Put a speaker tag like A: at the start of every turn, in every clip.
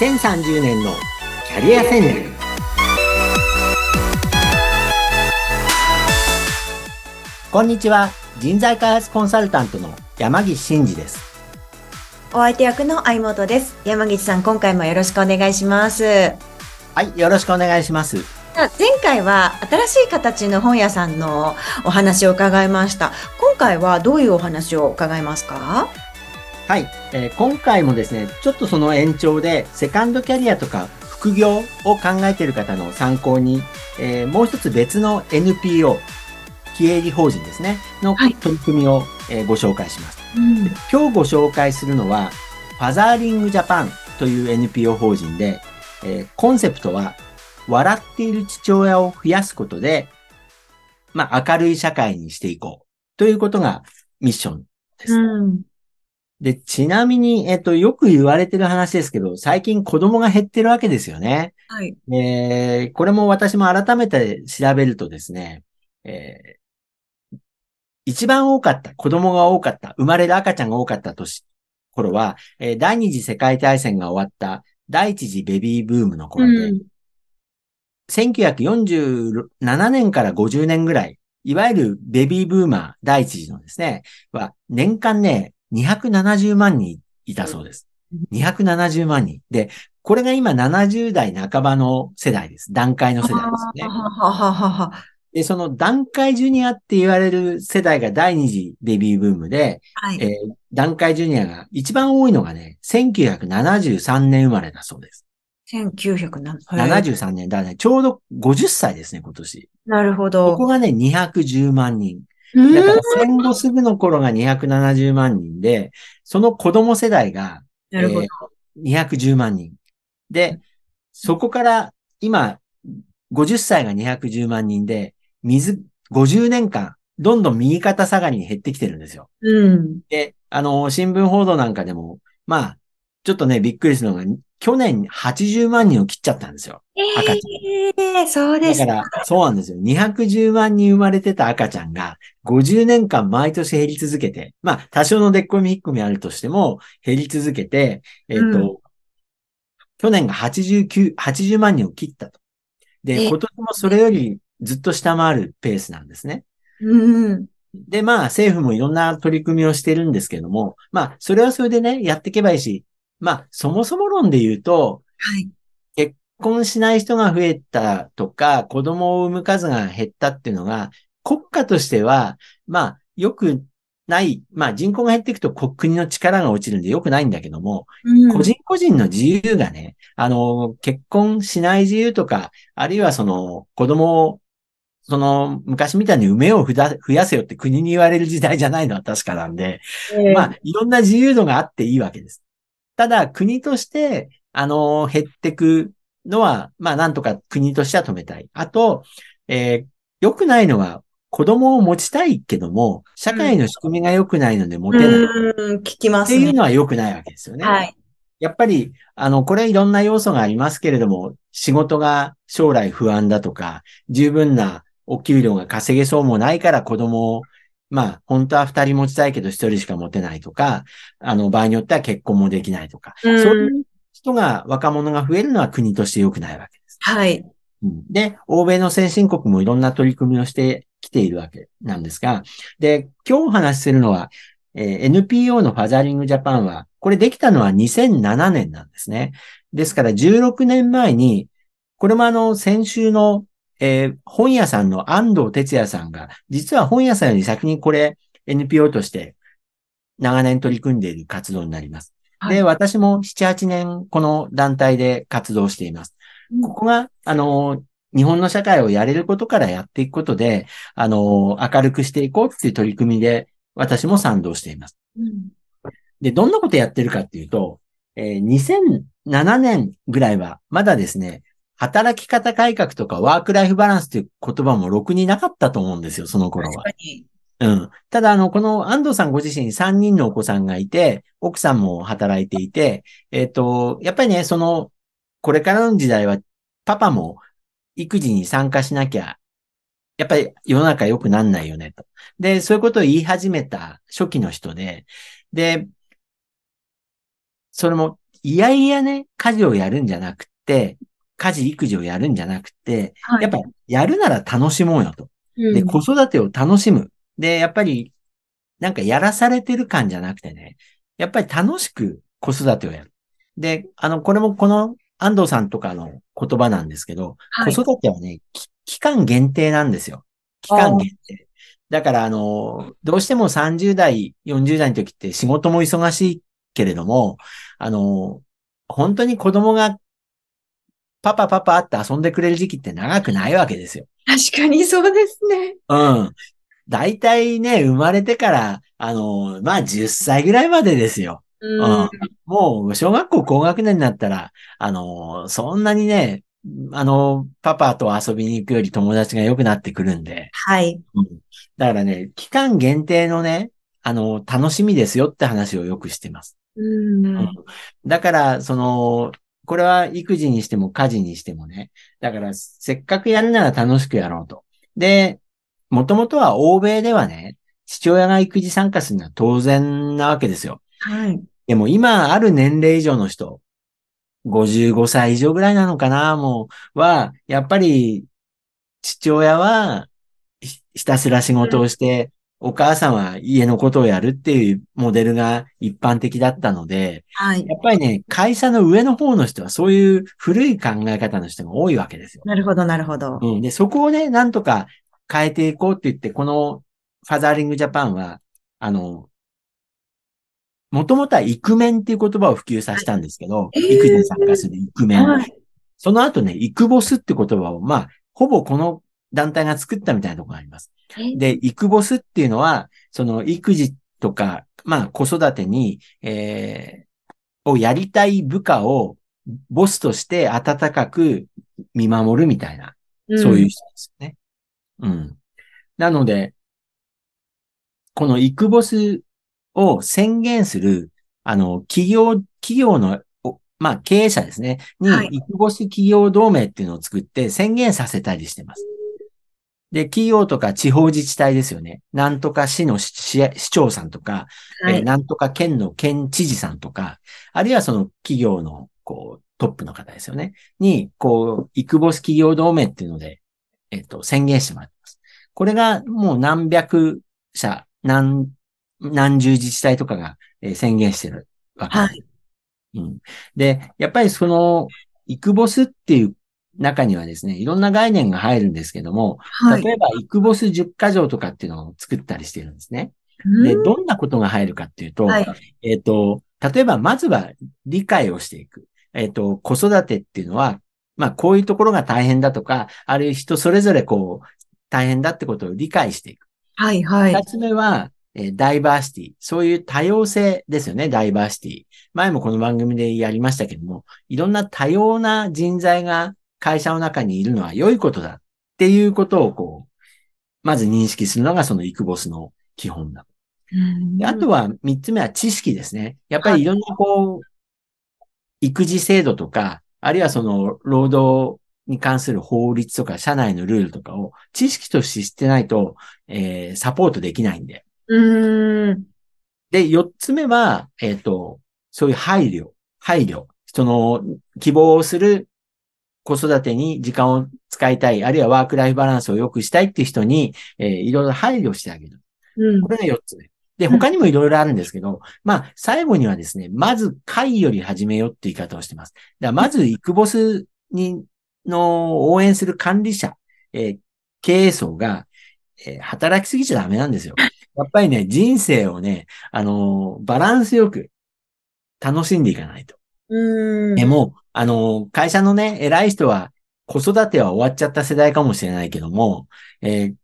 A: 2030年のキャリア戦略。こんにちは。人材開発コンサルタントの山岸真嗣です。
B: お相手役の相本です。山岸さん今回もよろしくお願いします。
A: はいよろしくお願いします。
B: 前回は新しい形の本屋さんのお話を伺いました。今回はどういうお話を伺いますか？
A: はい、えー、今回もですね、ちょっとその延長で、セカンドキャリアとか副業を考えている方の参考に、えー、もう一つ別の NPO、非営利法人ですね、の取り組みを、はい、えー、ご紹介します、うん、今日ご紹介するのは、ファザーリングジャパンという NPO 法人で、えー、コンセプトは、笑っている父親を増やすことで、まあ、明るい社会にしていこうということがミッションです。うんで、ちなみに、えっと、よく言われてる話ですけど、最近子供が減ってるわけですよね。
B: はい。
A: えー、これも私も改めて調べるとですね、えー、一番多かった、子供が多かった、生まれる赤ちゃんが多かった年、頃は、えー、第二次世界大戦が終わった第一次ベビーブームの頃で、うん、1947年から50年ぐらい、いわゆるベビーブーマー第一次のですね、は、年間ね、270万人いたそうです。270万人。で、これが今70代半ばの世代です。段階の世代ですね。で、その段階ジュニアって言われる世代が第二次ベビーブームで、はい、えー、段階ジュニアが一番多いのがね、1973年生まれだそうです。
B: 1973
A: 年だね。ちょうど50歳ですね、今年。
B: なるほど。
A: ここがね、210万人。だから戦後すぐの頃が270万人で、その子供世代が、
B: なるほど、
A: えー、210万人。で、そこから今、50歳が210万人で、水、50年間、どんどん右肩下がりに減ってきてるんですよ。
B: うん。
A: で、あの、新聞報道なんかでも、まあ、ちょっとね、びっくりするのが、去年80万人を切っちゃったんですよ。赤ちゃん。
B: えー、そうです
A: だから、そうなんですよ。210万人生まれてた赤ちゃんが、50年間毎年減り続けて、まあ、多少のでっこみひっこみあるとしても、減り続けて、えっ、ー、と、うん、去年が89、80万人を切ったと。で、今年もそれよりずっと下回るペースなんですね。
B: うん。
A: で、まあ、政府もいろんな取り組みをしてるんですけども、まあ、それはそれでね、やっていけばいいし、まあ、そもそも論で言うと、
B: はい。
A: 結婚しない人が増えたとか、子供を産む数が減ったっていうのが、国家としては、まあ、よくない、まあ人口が減っていくと国の力が落ちるんでよくないんだけども、うん、個人個人の自由がね、あの、結婚しない自由とか、あるいはその子供を、その昔みたいに梅を増やせよって国に言われる時代じゃないのは確かなんで、えー、まあいろんな自由度があっていいわけです。ただ、国として、あの、減ってくのは、まあ、なんとか国としては止めたい。あと、えー、良くないのは、子供を持ちたいけども、社会の仕組みが良くないので持てない。
B: うん、聞きます、
A: ね。っていうのは良くないわけですよね。
B: はい。
A: やっぱり、あの、これいろんな要素がありますけれども、仕事が将来不安だとか、十分なお給料が稼げそうもないから子供をまあ、本当は二人持ちたいけど一人しか持てないとか、あの、場合によっては結婚もできないとか、うん、そういう人が、若者が増えるのは国として良くないわけです。
B: はい。
A: で、欧米の先進国もいろんな取り組みをしてきているわけなんですが、で、今日お話しするのは、えー、NPO のファザリングジャパンは、これできたのは2007年なんですね。ですから16年前に、これもあの、先週のえー、本屋さんの安藤哲也さんが、実は本屋さんより先にこれ NPO として長年取り組んでいる活動になります。はい、で、私も7、8年この団体で活動しています。ここが、あの、日本の社会をやれることからやっていくことで、あの、明るくしていこうっていう取り組みで、私も賛同しています。うん、で、どんなことやってるかっていうと、えー、2007年ぐらいは、まだですね、働き方改革とかワークライフバランスという言葉もろくになかったと思うんですよ、その頃は。うん。ただ、あの、この安藤さんご自身3人のお子さんがいて、奥さんも働いていて、えっ、ー、と、やっぱりね、その、これからの時代は、パパも育児に参加しなきゃ、やっぱり世の中良くなんないよね、と。で、そういうことを言い始めた初期の人で、で、それもいやいやね、家事をやるんじゃなくて、家事、育児をやるんじゃなくて、
B: はい
A: やっぱやるなら楽しもうよと。で、
B: うん
A: 子育てを楽しむ。で、やっぱり、なんかやらされてる感じゃなくてね、やっぱり楽しく子育てをやる。で、あの、これもこの安藤さんとかの言葉なんですけど、
B: はい
A: 子育てはね、き期間限定なんですよ。期間限定。だから、あの、どうしても30代、40代の時って仕事も忙しいけれども、あの、本当に子供がパパパパって遊んでくれる時期って長くないわけですよ。
B: 確かにそうですね。
A: うん。大体ね、生まれてから、あの、まあ、10歳ぐらいまでですよ。
B: うん。
A: もう、小学校高学年になったら、あの、そんなにね、あの、パパと遊びに行くより友達が良くなってくるんで。
B: はい。
A: うんだからね、期間限定のね、あの、楽しみですよって話をよくしてます。
B: うん。
A: うんだから、その、これは育児にしても家事にしてもね。だから、せっかくやるなら楽しくやろうと。で、もともとは欧米ではね、父親が育児参加するのは当然なわけですよ。
B: はい。
A: でも今ある年齢以上の人、55歳以上ぐらいなのかな、もう、は、やっぱり、父親は、ひひたすら仕事をして、お母さんは家のことをやるっていうモデルが一般的だったので、
B: はい。
A: やっぱりね、会社の上の方の人はそういう古い考え方の人が多いわけですよ。
B: なるほど、なるほど。
A: うん。で、そこをね、なんとか変えていこうって言って、このファザーリングジャパンは、あの、もともとはイクメンっていう言葉を普及させたんですけど、
B: えー
A: 育児に参加するイクメン。
B: はい。
A: その後ね、イクボスって言葉を、まあ、ほぼこの団体が作ったみたいなところがあります。で、イクボスっていうのは、その育児とか、まあ子育てに、えー、をやりたい部下をボスとして温かく見守るみたいな、そういう人ですよね。うん。なので、このイクボスを宣言する、あの、企業、企業の、おまあ経営者ですね、に
B: はい、
A: イクボス企業同盟っていうのを作って宣言させたりしてます。で、企業とか地方自治体ですよね。なんとか市の市市長さんとか、
B: はい。
A: えーなんとか県の県知事さんとか、あるいはその企業の、こう、トップの方ですよね。に、こう、イクボス企業同盟っていうので、えっ、と、宣言してもらってます。これがもう何百社、何、何十自治体とかが、えー宣言してるわけです。
B: はい。
A: うん。で、やっぱりその、イクボスっていう中にはですね、いろんな概念が入るんですけども、
B: はい。
A: 例えば、イクボス10箇条とかっていうのを作ったりしてるんですね。で、
B: うん
A: どんなことが入るかっていうと、
B: はい。
A: えっ、と、例えば、まずは理解をしていく。えっ、と、子育てっていうのは、まあ、こういうところが大変だとか、あるいは人それぞれこう、大変だってことを理解していく。
B: はい。はい
A: 二。つ目は、えーダイバーシティ。そういう多様性ですよね、ダイバーシティ。前もこの番組でやりましたけども、いろんな多様な人材が会社の中にいるのは良いことだっていうことをこう、まず認識するのがそのイクボスの基本だ。
B: うん
A: であとは、三つ目は知識ですね。やっぱりいろんなこう、育児制度とか、あるいはその、労働に関する法律とか、社内のルールとかを知識として知ってないと、えーサポートできないんで。
B: うーん。
A: で、四つ目は、えっ、と、そういう配慮、配慮。その、希望する子育てに時間を使いたい、あるいはワークライフバランスを良くしたいっていう人に、えーいろいろ配慮してあげる。
B: うん
A: こ。れが四つ目。で、
B: うん
A: 他にもいろいろあるんですけど、まあ、最後にはですね、まず会より始めよって言い方をしてます。だからまず、イクボスに、の応援する管理者、えー経営層が、えー働きすぎちゃダメなんですよ。やっぱりね、人生をね、あのーバランスよく楽しんでいかないと。
B: うーん。
A: でも、あの会社のね、偉い人は、子育ては終わっちゃった世代かもしれないけども、えー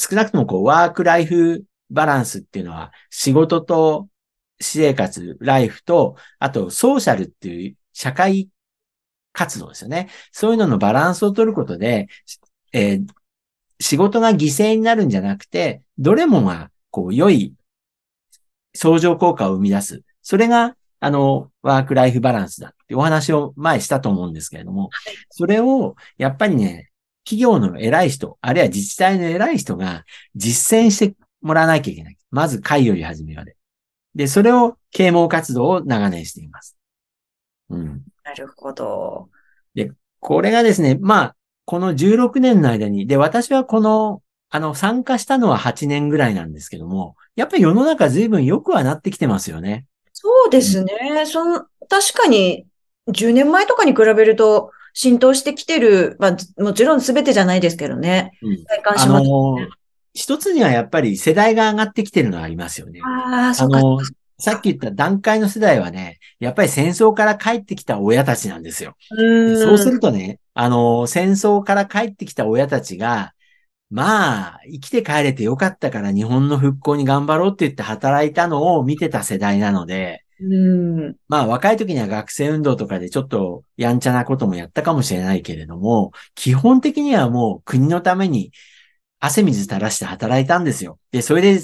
A: 少なくともこう、ワークライフバランスっていうのは、仕事と私生活、ライフと、あと、ソーシャルっていう社会活動ですよね。そういうののバランスを取ることで、えー仕事が犠牲になるんじゃなくて、どれもが、こう、良い相乗効果を生み出す。それが、あの、ワークライフバランスだってお話を前したと思うんですけれども、それを、やっぱりね、企業の偉い人、あるいは自治体の偉い人が実践してもらわなきゃいけない。まず会より始めまで。で、それを啓蒙活動を長年しています。うん。
B: なるほど。
A: これがですね、まあ、この16年の間に、で、私はこの、あの、参加したのは8年ぐらいなんですけども、やっぱり世の中随分良くはなってきてますよね。
B: そうですね。その、確かに、10年前とかに比べると、浸透してきてる、まあ、もちろん全てじゃないですけどね。
A: うん。
B: 体感
A: あ
B: します。
A: の、一つにはやっぱり世代が上がってきてるのはありますよね。
B: ああ、そうか。
A: さっき言った段階の世代はね、やっぱり戦争から帰ってきた親たちなんですよ。
B: う。
A: そうするとね、あの、戦争から帰ってきた親たちが、まあ、生きて帰れてよかったから日本の復興に頑張ろうって言って働いたのを見てた世代なので、
B: うん。
A: まあ若い時には学生運動とかでちょっとやんちゃなこともやったかもしれないけれども、基本的にはもう国のために汗水垂らして働いたんですよ。で、それで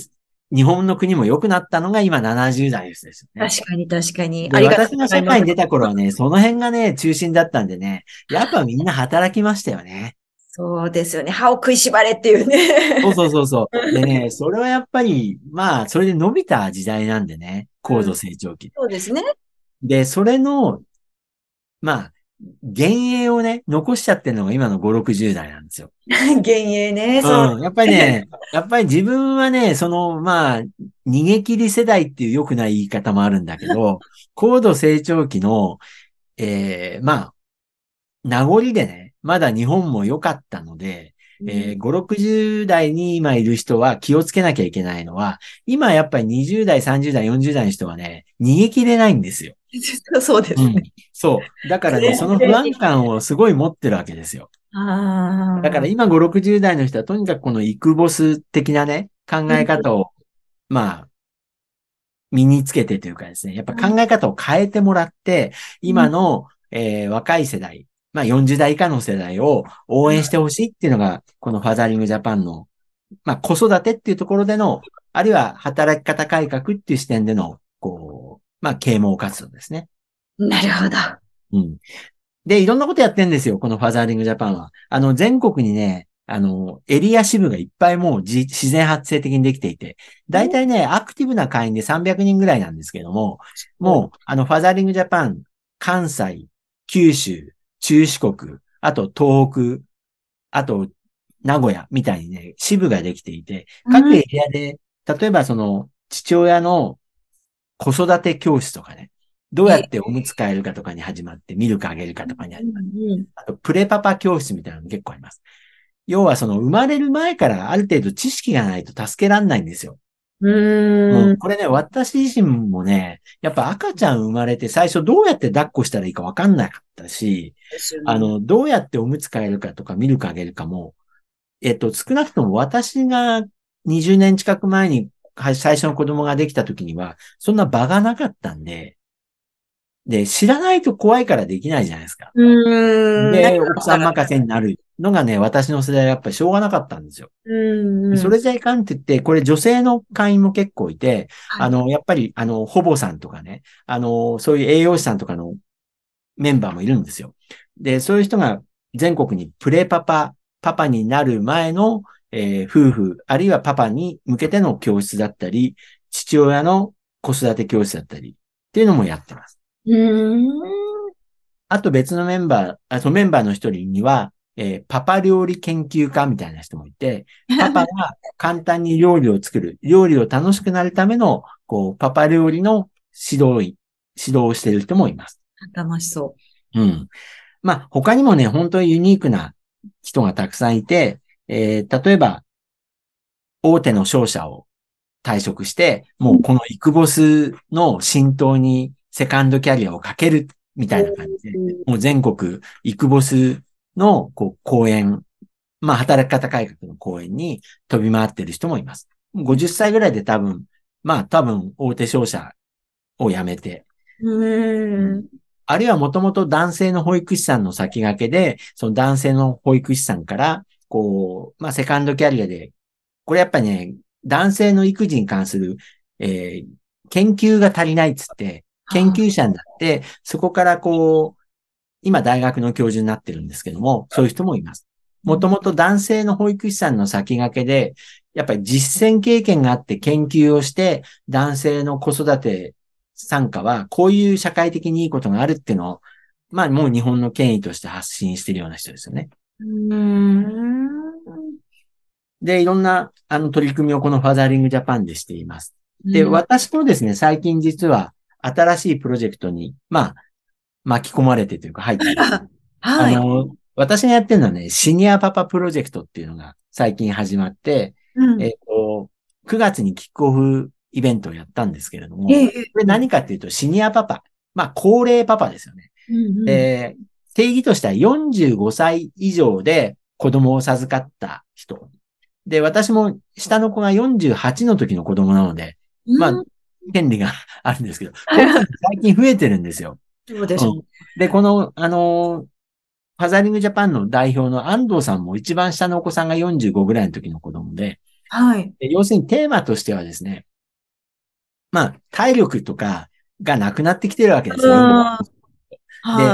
A: 日本の国も良くなったのが今70代ですですよね。
B: 確かに確かに。
A: で
B: ありがとう
A: 私。が社会に出た頃はね、その辺がね、中心だったんでね、やっぱみんな働きましたよね。
B: そうですよね。歯を食いしばれっていうね。
A: そうそうそうそう。でね、それはやっぱり、まあ、それで伸びた時代なんでね、高度成長期。
B: そうですね。
A: で、それの、まあ、幻影をね、残しちゃってるのが今の5、60代なんですよ。
B: 幻影ね。そう。
A: うん。やっぱりね、やっぱり自分はね、その、まあ、逃げ切り世代っていう良くない言い方もあるんだけど、高度成長期の、えー、まあ、名残でね、まだ日本も良かったので、えー、5、60代に今いる人は気をつけなきゃいけないのは、今やっぱり20代、30代、40代の人はね、逃げ切れないんですよ。
B: そうです
A: うん
B: ね。。
A: そう。だからね、その不安感をすごい持ってるわけですよ。
B: ああ。
A: だから今5、60代の人はとにかくこのイクボス的なね、考え方を、まあ、身につけてというかですね、やっぱ考え方を変えてもらって、今の、えー若い世代、まあ40代以下の世代を応援してほしいっていうのが、このファザーリングジャパンの、まあ子育てっていうところでの、あるいは働き方改革っていう視点での、こう、まあ啓蒙活動ですね。
B: なるほど。
A: うん。で、いろんなことやってんですよ、このファザーリングジャパンは。あの、全国にね、あの、エリア支部がいっぱいもうじ自然発生的にできていて、大体ね、アクティブな会員で300人ぐらいなんですけども、もう、あの、ファザーリングジャパン、関西、九州、中四国、あと東北、あと名古屋みたいにね、支部ができていて、各エリアで、例えばその、父親の子育て教室とかね、どうやっておむつ替えるかとかに始まって、ミルクあげるかとかに始まって、
B: うん
A: あと、プレパパ教室みたいなの結構あります。要はその生まれる前からある程度知識がないと助けらんないんですよ。
B: うーん。
A: これね、私自身もね、やっぱ赤ちゃん生まれて最初どうやって抱っこしたらいいかわかんなかったし、
B: ね
A: あ、の、どうやっておむつ替えるかとかミルクあげるかも、えっと、少なくとも私が20年近く前には最初の子供ができた時には、そんな場がなかったんで、で、知らないと怖いからできないじゃないですか。
B: うーん。
A: で、奥さん任せになるのがね、私の世代はやっぱりしょうがなかったんですよ。
B: うん。
A: それじゃいかんって言って、これ女性の会員も結構いて、
B: はい
A: あの、やっぱり、あの、ほぼさんとかね、あの、そういう栄養士さんとかのメンバーもいるんですよ。で、そういう人が全国にプレパパ、パパになる前の、えー夫婦、あるいはパパに向けての教室だったり、父親の子育て教室だったり、っていうのもやってます。
B: うーん。
A: あと別のメンバー、あとメンバーの一人には、えーパパ料理研究家みたいな人もいて、パパが簡単に料理を作る、料理を楽しくなるための、こう、パパ料理の指導員、指導をしている人もいます。
B: 楽しそ
A: うん。まあ、他にもね、本当にユニークな人がたくさんいて、えー例えば、大手の商社を退職して、もうこのイクボスの浸透にセカンドキャリアをかけるみたいな感じで、
B: う。
A: もう全国、イクボスの、こう、講演、まあ、働き方改革の講演に飛び回ってる人もいます。50歳ぐらいで多分、まあ、多分、大手商社を辞めて、
B: うーん。
A: あるいはもともと男性の保育士さんの先駆けで、その男性の保育士さんから、こう、まあ、セカンドキャリアで、これやっぱね、男性の育児に関する、えー研究が足りないっつって、研究者になって、そこからこう、今大学の教授になってるんですけども、そういう人もいます。もともと男性の保育士さんの先駆けで、やっぱり実践経験があって研究をして、男性の子育て参加は、こういう社会的にいいことがあるっていうのを、まあもう日本の権威として発信しているような人ですよね。で、いろんな、あの、取り組みをこのファザーリングジャパンでしています。で、
B: うん
A: 私もですね、最近実は新しいプロジェクトに、まあ、巻き込まれてというか入っている
B: はい。
A: あの、私がやってるのはね、シニアパパプロジェクトっていうのが最近始まって、
B: うん
A: えっ、と、9月にキックオフイベントをやったんですけれども、
B: ええ
A: これ何かっていうと、シニアパパ。まあ、高齢パパですよね。
B: うんうん
A: で、定義としては45歳以上で子供を授かった人。で、私も下の子が48の時の子供なので、まあ
B: うん
A: 権利が あるんですけど、最近増えてるんですよ。
B: そうでしょう。
A: で、この、あの、ファザリングジャパンの代表の安藤さんも一番下のお子さんが45ぐらいの時の子供で、
B: はい。
A: で要するにテーマとしてはですね、まあ、体力とかがなくなってきてるわけですよ。
B: は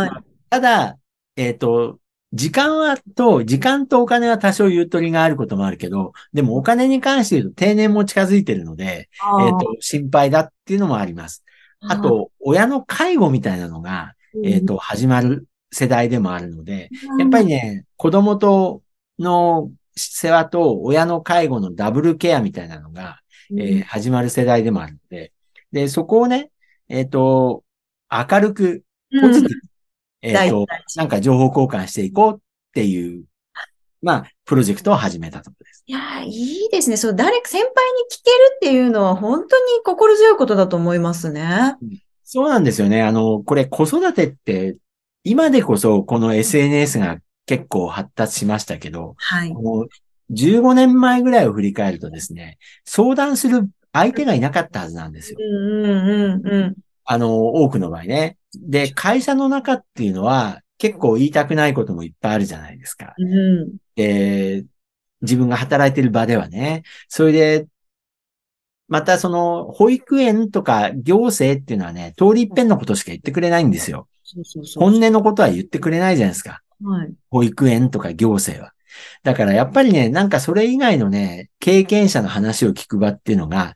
B: い。
A: ただ、えっ、と、時間はと、時間とお金は多少ゆとりがあることもあるけど、でもお金に関して言うと定年も近づいてるので、えっ、と、心配だっていうのもあります。あと、親の介護みたいなのが、えっ、と、始まる世代でもあるので、やっぱりね、子供との世話と親の介護のダブルケアみたいなのが、
B: うん、
A: えー始まる世代でもあるので、で、そこをね、えっ、と、明るく、
B: うん。
A: ポジティブに、えっ、
B: 大
A: と、
B: 事
A: なんか情報交換していこうっていう、まあ、プロジェクトを始めたところです。
B: いやー、いいですね。そう、誰か、先輩に聞けるっていうのは本当に心強いことだと思いますね。
A: そうなんですよね。あの、これ子育てって、今でこそこの SNS が結構発達しましたけど、
B: はい。
A: もう15年前ぐらいを振り返るとですね、相談する相手がいなかったはずなんですよ。
B: うんうんうんうん。
A: あの、多くの場合ね。で、会社の中っていうのは結構言いたくないこともいっぱいあるじゃないですか。
B: うん。
A: で、自分が働いてる場ではね。それで、またその、保育園とか行政っていうのはね、通り一遍のことしか言ってくれないんですよ。
B: そうそうそう。
A: 本音のことは言ってくれないじゃないですか。
B: はい。
A: 保育園とか行政は。だからやっぱりね、なんかそれ以外のね、経験者の話を聞く場っていうのが、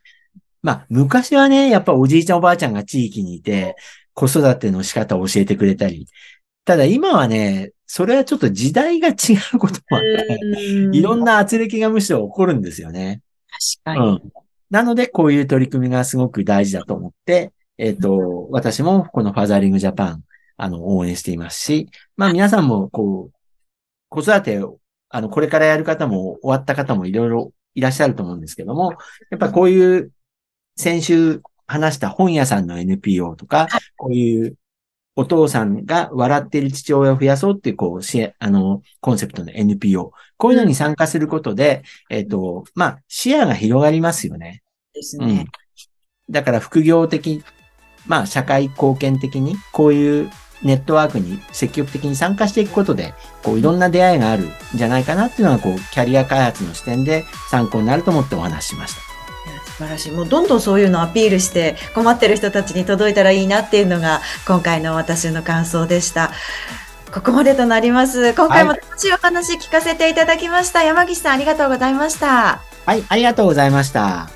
A: まあ昔はね、やっぱおじいちゃんおばあちゃんが地域にいて、子育ての仕方を教えてくれたり。ただ今はね、それはちょっと時代が違うこともあって、いろん
B: な。
A: な圧力がむしろ起こるんですよね。
B: 確かに。
A: うん。なので、こういう取り組みがすごく大事だと思って、えっ、と、私もこのファザーリングジャパン、あの、応援していますし、まあ皆さんも、こう、子育てを、あの、これからやる方も、終わった方もいろいろいらっしゃると思うんですけども、やっぱこういう、先週話した本屋さんの NPO とか、こういうお父さんが笑っている父親を増やそうっていう、こう、しあの、コンセプトの NPO。こういうのに参加することで、えっ、と、まあ、視野が広がりますよね。うん
B: ですね。。
A: だから副業的、まあ社会貢献的にこういうネットワークに積極的に参加していくことで、こういろんな出会いがあるんじゃないかなっていうのは、こうキャリア開発の視点で参考になると思ってお話ししました。
B: 素晴らしい。もうどんどんそういうのをアピールして困ってる人たちに届いたらいいなっていうのが今回の私の感想でした。ここまでとなります。今回も楽しいお話聞かせていただきました。山岸さんありがとうございました。
A: はい、ありがとうございました。